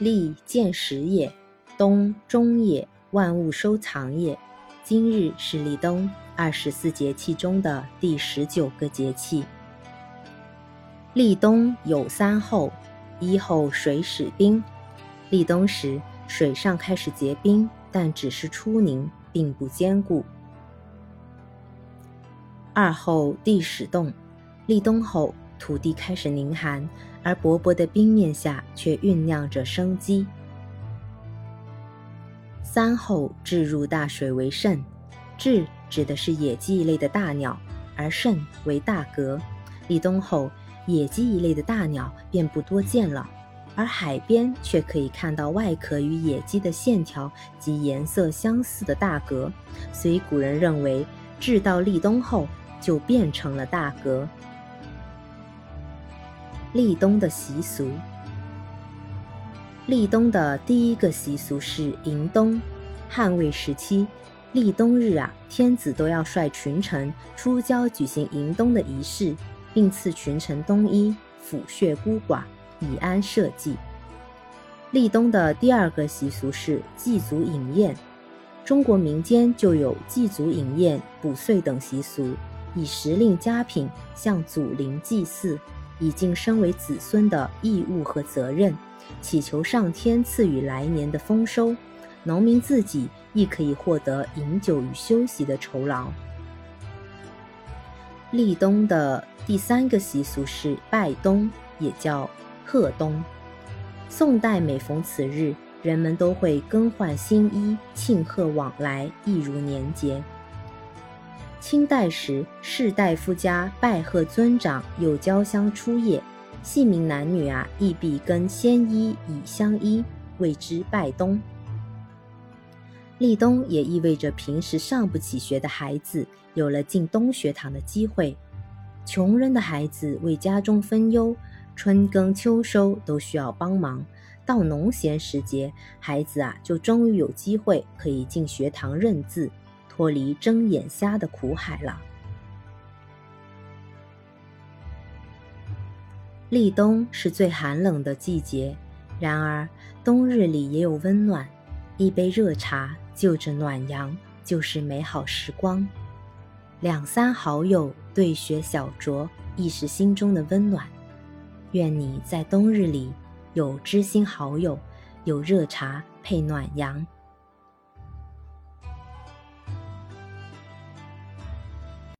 立见始也，冬终也，万物收藏也。今日是立冬，二十四节气中的第十九个节气。立冬有三候：一候水始冰，立冬时水上开始结冰，但只是初凝，并不坚固。二候地始冻，立冬后土地开始凝寒。而薄薄的冰面下却酝酿着生机。三后置入大水为肾，置指的是野鸡一类的大鸟，而肾为大蛤。立冬后，野鸡一类的大鸟便不多见了，而海边却可以看到外壳与野鸡的线条及颜色相似的大蛤，所以古人认为，置到立冬后就变成了大蛤。立冬的习俗。立冬的第一个习俗是迎冬。汉魏时期，立冬日啊，天子都要率群臣出郊举行迎冬的仪式，并赐群臣冬衣，抚恤孤寡，以安社稷。立冬的第二个习俗是祭祖饮宴。中国民间就有祭祖饮宴、补岁等习俗，以时令佳品向祖灵祭祀。以尽身为子孙的义务和责任，祈求上天赐予来年的丰收，农民自己亦可以获得饮酒与休息的酬劳。立冬的第三个习俗是拜冬，也叫贺冬。宋代每逢此日，人们都会更换新衣，庆贺往来，一如年节。清代时，士大夫家拜贺尊长，有交相出夜，姓名男女啊，亦必跟先衣以相依，谓之拜冬。立冬也意味着平时上不起学的孩子有了进冬学堂的机会，穷人的孩子为家中分忧，春耕秋收都需要帮忙，到农闲时节，孩子啊就终于有机会可以进学堂认字。脱离睁眼瞎的苦海了。立冬是最寒冷的季节，然而冬日里也有温暖。一杯热茶，就着暖阳，就是美好时光。两三好友对雪小酌，亦是心中的温暖。愿你在冬日里有知心好友，有热茶配暖阳。